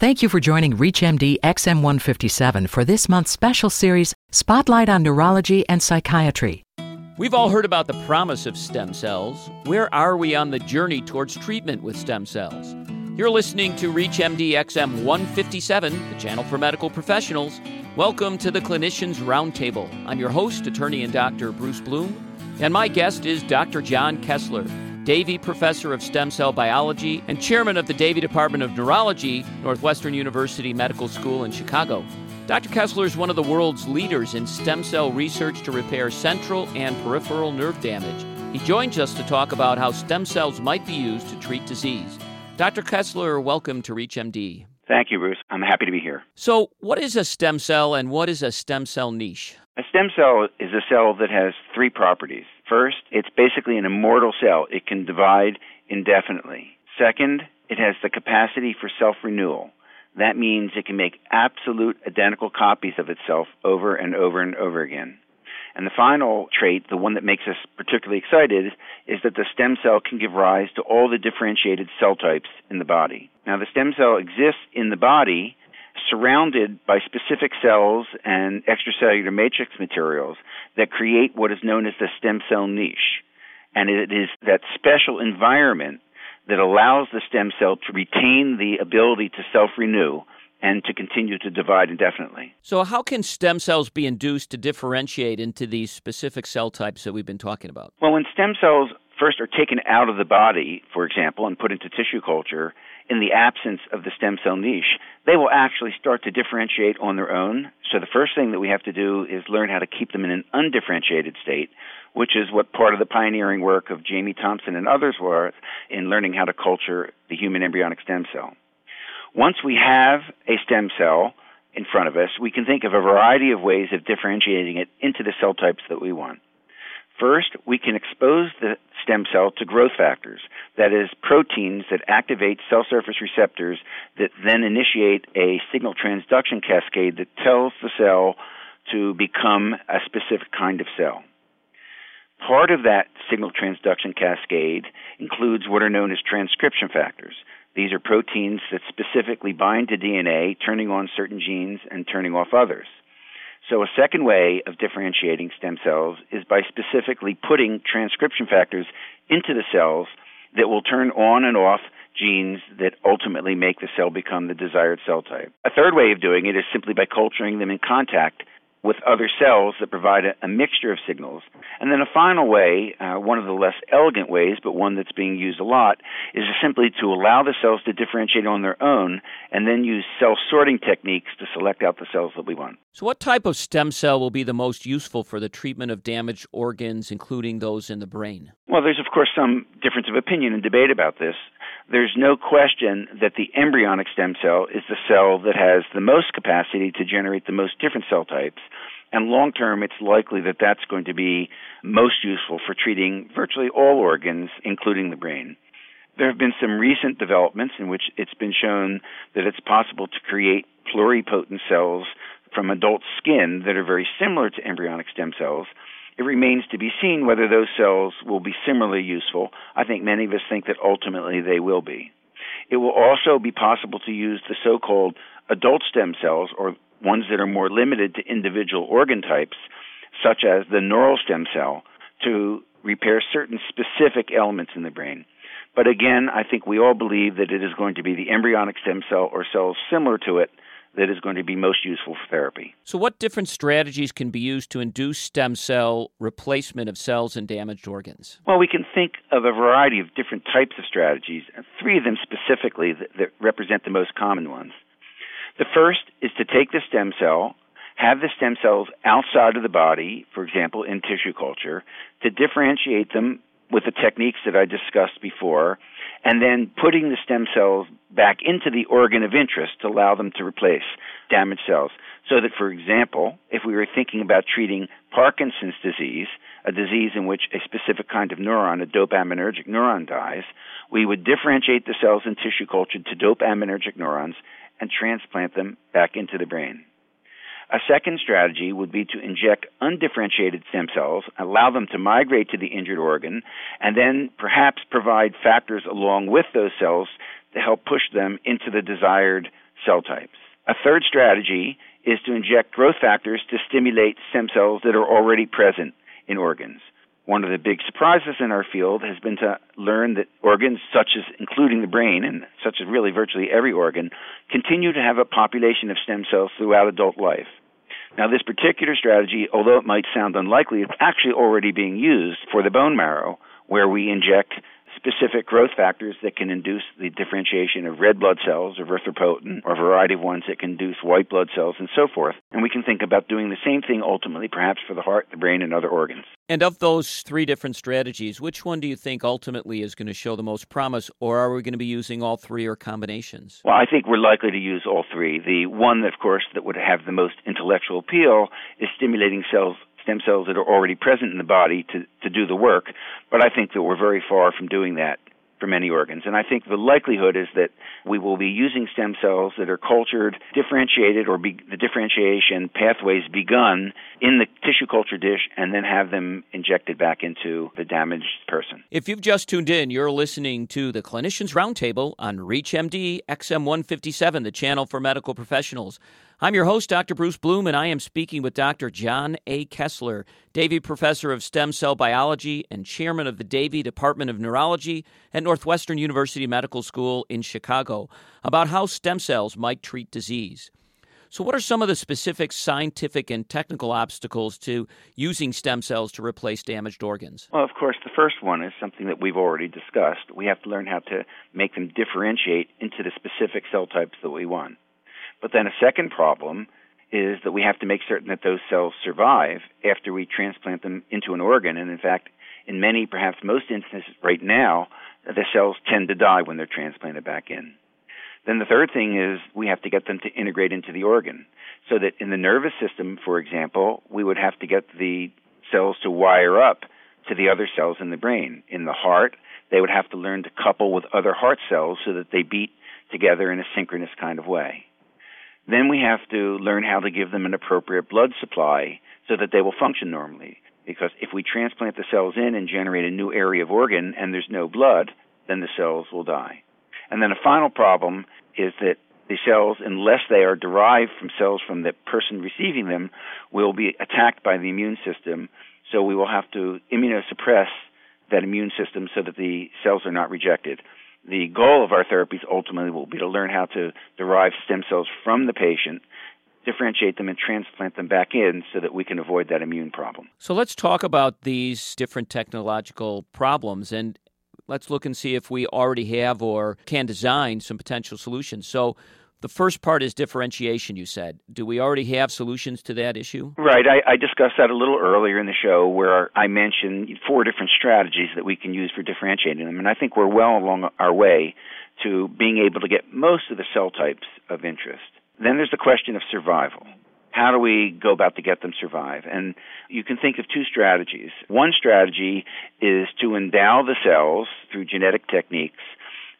Thank you for joining ReachMD XM157 for this month's special series, Spotlight on Neurology and Psychiatry. We've all heard about the promise of stem cells. Where are we on the journey towards treatment with stem cells? You're listening to ReachMD XM157, the channel for medical professionals. Welcome to the Clinicians Roundtable. I'm your host, attorney and Dr. Bruce Bloom, and my guest is Dr. John Kessler. Davee Professor of Stem Cell Biology and Chairman of the Davee Department of Neurology, Northwestern University Medical School in Chicago. Dr. Kessler is one of the world's leaders in stem cell research to repair central and peripheral nerve damage. He joins us to talk about how stem cells might be used to treat disease. Dr. Kessler, welcome to ReachMD. Thank you, Bruce. I'm happy to be here. So, what is a stem cell and what is a stem cell niche? A stem cell is a cell that has three properties. First, it's basically an immortal cell. It can divide indefinitely. Second, it has the capacity for self renewal. That means it can make absolute identical copies of itself over and over and over again. And the final trait, the one that makes us particularly excited, is that the stem cell can give rise to all the differentiated cell types in the body. Now, the stem cell exists in the body surrounded by specific cells and extracellular matrix materials that create what is known as the stem cell niche. And it is that special environment that allows the stem cell to retain the ability to self renew and to continue to divide indefinitely. So, how can stem cells be induced to differentiate into these specific cell types that we've been talking about? Well, when stem cells first are taken out of the body, for example, and put into tissue culture, in the absence of the stem cell niche, they will actually start to differentiate on their own. So the first thing that we have to do is learn how to keep them in an undifferentiated state, which is what part of the pioneering work of Jamie Thomson and others was in learning how to culture the human embryonic stem cell. Once we have a stem cell in front of us, we can think of a variety of ways of differentiating it into the cell types that we want. First, we can expose the stem cell to growth factors, that is, proteins that activate cell surface receptors that then initiate a signal transduction cascade that tells the cell to become a specific kind of cell. Part of that signal transduction cascade includes what are known as transcription factors. These are proteins that specifically bind to DNA, turning on certain genes and turning off others. So, a second way of differentiating stem cells is by specifically putting transcription factors into the cells that will turn on and off genes that ultimately make the cell become the desired cell type. A third way of doing it is simply by culturing them in contact with other cells that provide a, a, mixture of signals. And then a final way, uh, one of the less elegant ways, but one that's being used a lot, is simply to allow the cells to differentiate on their own and then use cell sorting techniques to select out the cells that we want. So, what type of stem cell will be the most useful for the treatment of damaged organs, including those in the brain? Well, there's, of course, some difference of opinion and debate about this there's no question that the embryonic stem cell is the cell that has the most capacity to generate the most different cell types. And long term, it's likely that that's going to be most useful for treating virtually all organs, including the brain. There have been some recent developments in which it's been shown that it's possible to create pluripotent cells from adult skin that are very similar to embryonic stem cells it remains to be seen whether those cells will be similarly useful. I think many of us think that ultimately they will be. It will also be possible to use the so called adult stem cells, or ones that are more limited to individual organ types, such as the neural stem cell, to repair certain specific elements in the brain. But again, I think we all believe that it is going to be the embryonic stem cell or cells similar to it that is going to be most useful for therapy. So, what different strategies can be used to induce stem cell replacement of cells in damaged organs? Well, we can think of a variety of different types of strategies, three of them specifically that, that represent the most common ones. The first is to take the stem cell, have the stem cells outside of the body, for example, in tissue culture, to differentiate them with the techniques that I discussed before, and then putting the stem cells back into the organ of interest to allow them to replace damaged cells. So that, for example, if we were thinking about treating Parkinson's disease, a disease in which a specific kind of neuron, a dopaminergic neuron, dies, we would differentiate the cells in tissue culture to dopaminergic neurons and transplant them back into the brain. A second strategy would be to inject undifferentiated stem cells, allow them to migrate to the injured organ, and then perhaps provide factors along with those cells to help push them into the desired cell types. A third strategy is to inject growth factors to stimulate stem cells that are already present in organs. One of the big surprises in our field has been to learn that organs, such as including the brain and such as really virtually every organ, continue to have a population of stem cells throughout adult life. Now, this particular strategy, although it might sound unlikely, it's actually already being used for the bone marrow, where we inject specific growth factors that can induce the differentiation of red blood cells, or erythropoietin, or a variety of ones that can induce white blood cells, and so forth. And we can think about doing the same thing ultimately, perhaps for the heart, the brain, and other organs. And of those three different strategies, which one do you think ultimately is going to show the most promise, or are we going to be using all three or combinations? Well, I think we're likely to use all three. The one, of course, that would have the most intellectual appeal is stimulating cells stem cells that are already present in the body to, to do the work. But I think that we're very far from doing that for many organs. And I think the likelihood is that we will be using stem cells that are cultured, differentiated, or be, the differentiation pathways begun in the tissue culture dish, and then have them injected back into the damaged person. If you've just tuned in, you're listening to the Clinicians Roundtable on ReachMD XM157, the channel for medical professionals. I'm your host, Dr. Bruce Bloom, and I am speaking with Dr. John A. Kessler, Davee Professor of Stem Cell Biology and Chairman of the Davee Department of Neurology at Northwestern University Medical School in Chicago, about how stem cells might treat disease. So, what are some of the specific scientific and technical obstacles to using stem cells to replace damaged organs? Well, of course, the first one is something that we've already discussed. We have to learn how to make them differentiate into the specific cell types that we want. But then a second problem is that we have to make certain that those cells survive after we transplant them into an organ. And in fact, in many, perhaps most instances right now, the cells tend to die when they're transplanted back in. Then the third thing is we have to get them to integrate into the organ. So that in the nervous system, for example, we would have to get the cells to wire up to the other cells in the brain. In the heart, they would have to learn to couple with other heart cells so that they beat together in a synchronous kind of way. Then we have to learn how to give them an appropriate blood supply so that they will function normally. Because if we transplant the cells in and generate a new area of organ and there's no blood, then the cells will die. And then a final problem is that the cells, unless they are derived from cells from the person receiving them, will be attacked by the immune system. So we will have to immunosuppress that immune system so that the cells are not rejected the goal of our therapies ultimately will be to learn how to derive stem cells from the patient differentiate them and transplant them back in so that we can avoid that immune problem. So let's talk about these different technological problems and let's look and see if we already have or can design some potential solutions. So the first part is differentiation, you said. Do we already have solutions to that issue? Right. I, I, discussed that a little earlier in the show where I mentioned four different strategies that we can use for differentiating them. And I think we're well along our way to being able to get most of the cell types of interest. Then there's the question of survival. How do we go about to get them survive? And you can think of two strategies. One strategy is to endow the cells through genetic techniques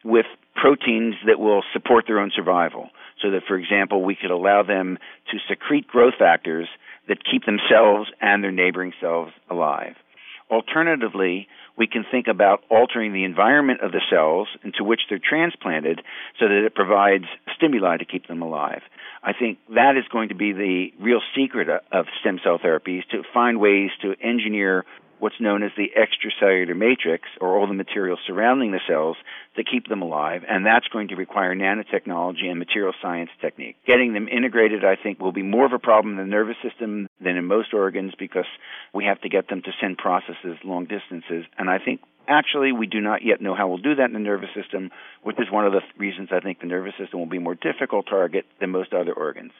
with proteins that will support their own survival. So that, for example, we could allow them to secrete growth factors that keep themselves and their neighboring cells alive. Alternatively, we can think about altering the environment of the cells into which they're transplanted so that it provides stimuli to keep them alive. I think that is going to be the real secret of stem cell therapies to find ways to engineer what's known as the extracellular matrix, or all the material surrounding the cells, to keep them alive, and that's going to require nanotechnology and material science technique. Getting them integrated, I think, will be more of a problem in the nervous system than in most organs because we have to get them to send processes long distances, and I think Actually, we do not yet know how we'll do that in the nervous system, which is one of the reasons I think the nervous system will be more difficult target than most other organs.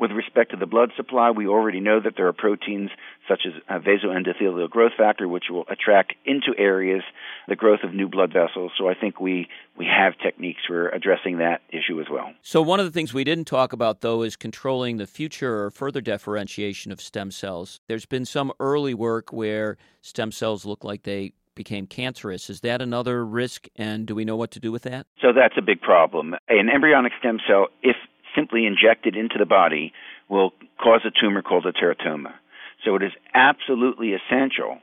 With respect to the blood supply, we already know that there are proteins such as uh, vasoendothelial growth factor, which will attract into areas the growth of new blood vessels. So I think we, we have techniques for addressing that issue as well. So, one of the things we didn't talk about, though, is controlling the future or further differentiation of stem cells. There's been some early work where stem cells look like they became cancerous. Is that another risk, and do we know what to do with that? So that's a big problem. An embryonic stem cell, if simply injected into the body will cause a tumor called a teratoma. So it is absolutely essential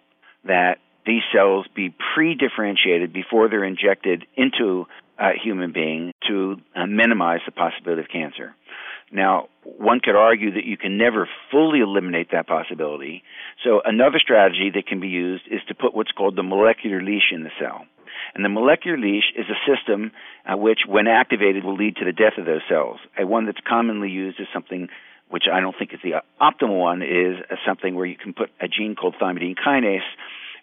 that these cells be pre differentiated before they're injected into a human being to uh, minimize the possibility of cancer. Now, one could argue that you can never fully eliminate that possibility. So, another strategy that can be used is to put what's called the molecular leash in the cell. And the molecular leash is a system uh, which, when activated, will lead to the death of those cells. A one that's commonly used is something which I don't think is the optimal one, is something where you can put a gene called thymidine kinase,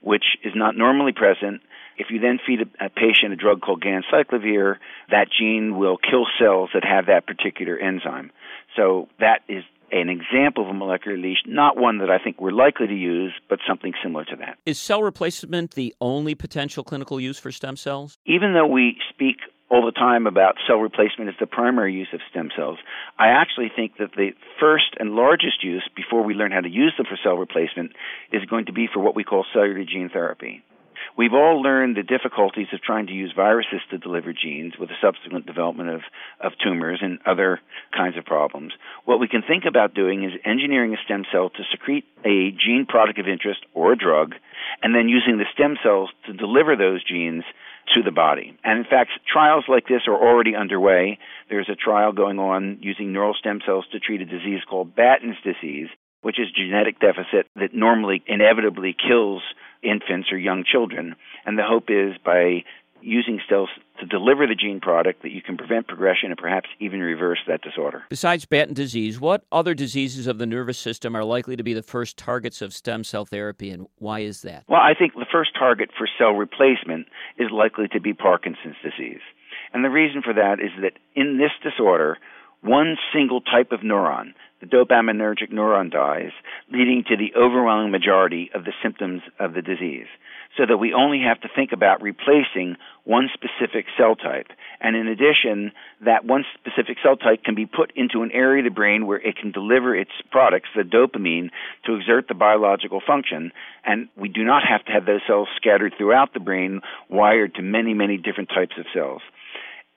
which is not normally present. If you then feed a, a patient a drug called ganciclovir, that gene will kill cells that have that particular enzyme. So that is an example of a molecular leash, not one that I think we're likely to use, but something similar to that. Is cell replacement the only potential clinical use for stem cells? Even though we speak all the time about cell replacement as the primary use of stem cells. I actually think that the first and largest use, before we learn how to use them for cell replacement, is going to be for what we call cellular gene therapy. We've all learned the difficulties of trying to use viruses to deliver genes with the subsequent development of, of tumors and other kinds of problems. What we can think about doing is engineering a stem cell to secrete a gene product of interest or a drug, and then using the stem cells to deliver those genes to the body. And in fact, trials like this are already underway. There's a trial going on using neural stem cells to treat a disease called Batten's disease, which is genetic deficit that normally inevitably kills infants or young children. And the hope is by using cells to deliver the gene product that you can prevent progression and perhaps even reverse that disorder. Besides Batten disease, what other diseases of the nervous system are likely to be the first targets of stem cell therapy, and why is that? Well, I think the first target for cell replacement is likely to be Parkinson's disease. And the reason for that is that in this disorder, one single type of neuron, the dopaminergic neuron, dies, leading to the overwhelming majority of the symptoms of the disease. So that we only have to think about replacing one specific cell type. And in addition, that one specific cell type can be put into an area of the brain where it can deliver its products, the dopamine, to exert the biological function. And we do not have to have those cells scattered throughout the brain, wired to many, many different types of cells.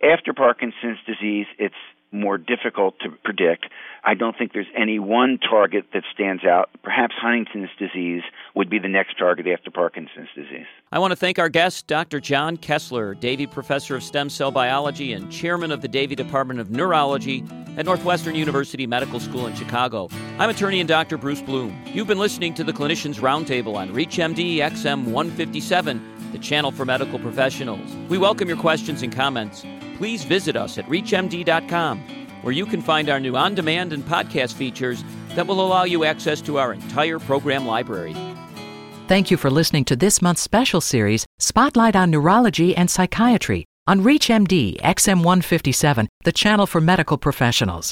After Parkinson's disease, it's more difficult to predict. I don't think there's any one target that stands out. Perhaps Huntington's disease would be the next target after Parkinson's disease. I want to thank our guest, Dr. John Kessler, Davee Professor of Stem Cell Biology and Chairman of the Davee Department of Neurology at Northwestern University Medical School in Chicago. I'm attorney and Dr. Bruce Bloom. You've been listening to the Clinicians Roundtable on ReachMD XM 157, the channel for medical professionals. We welcome your questions and comments please visit us at ReachMD.com, where you can find our new on demand and podcast features that will allow you access to our entire program library. Thank you for listening to this month's special series, Spotlight on Neurology and Psychiatry, on ReachMD XM157, the channel for medical professionals.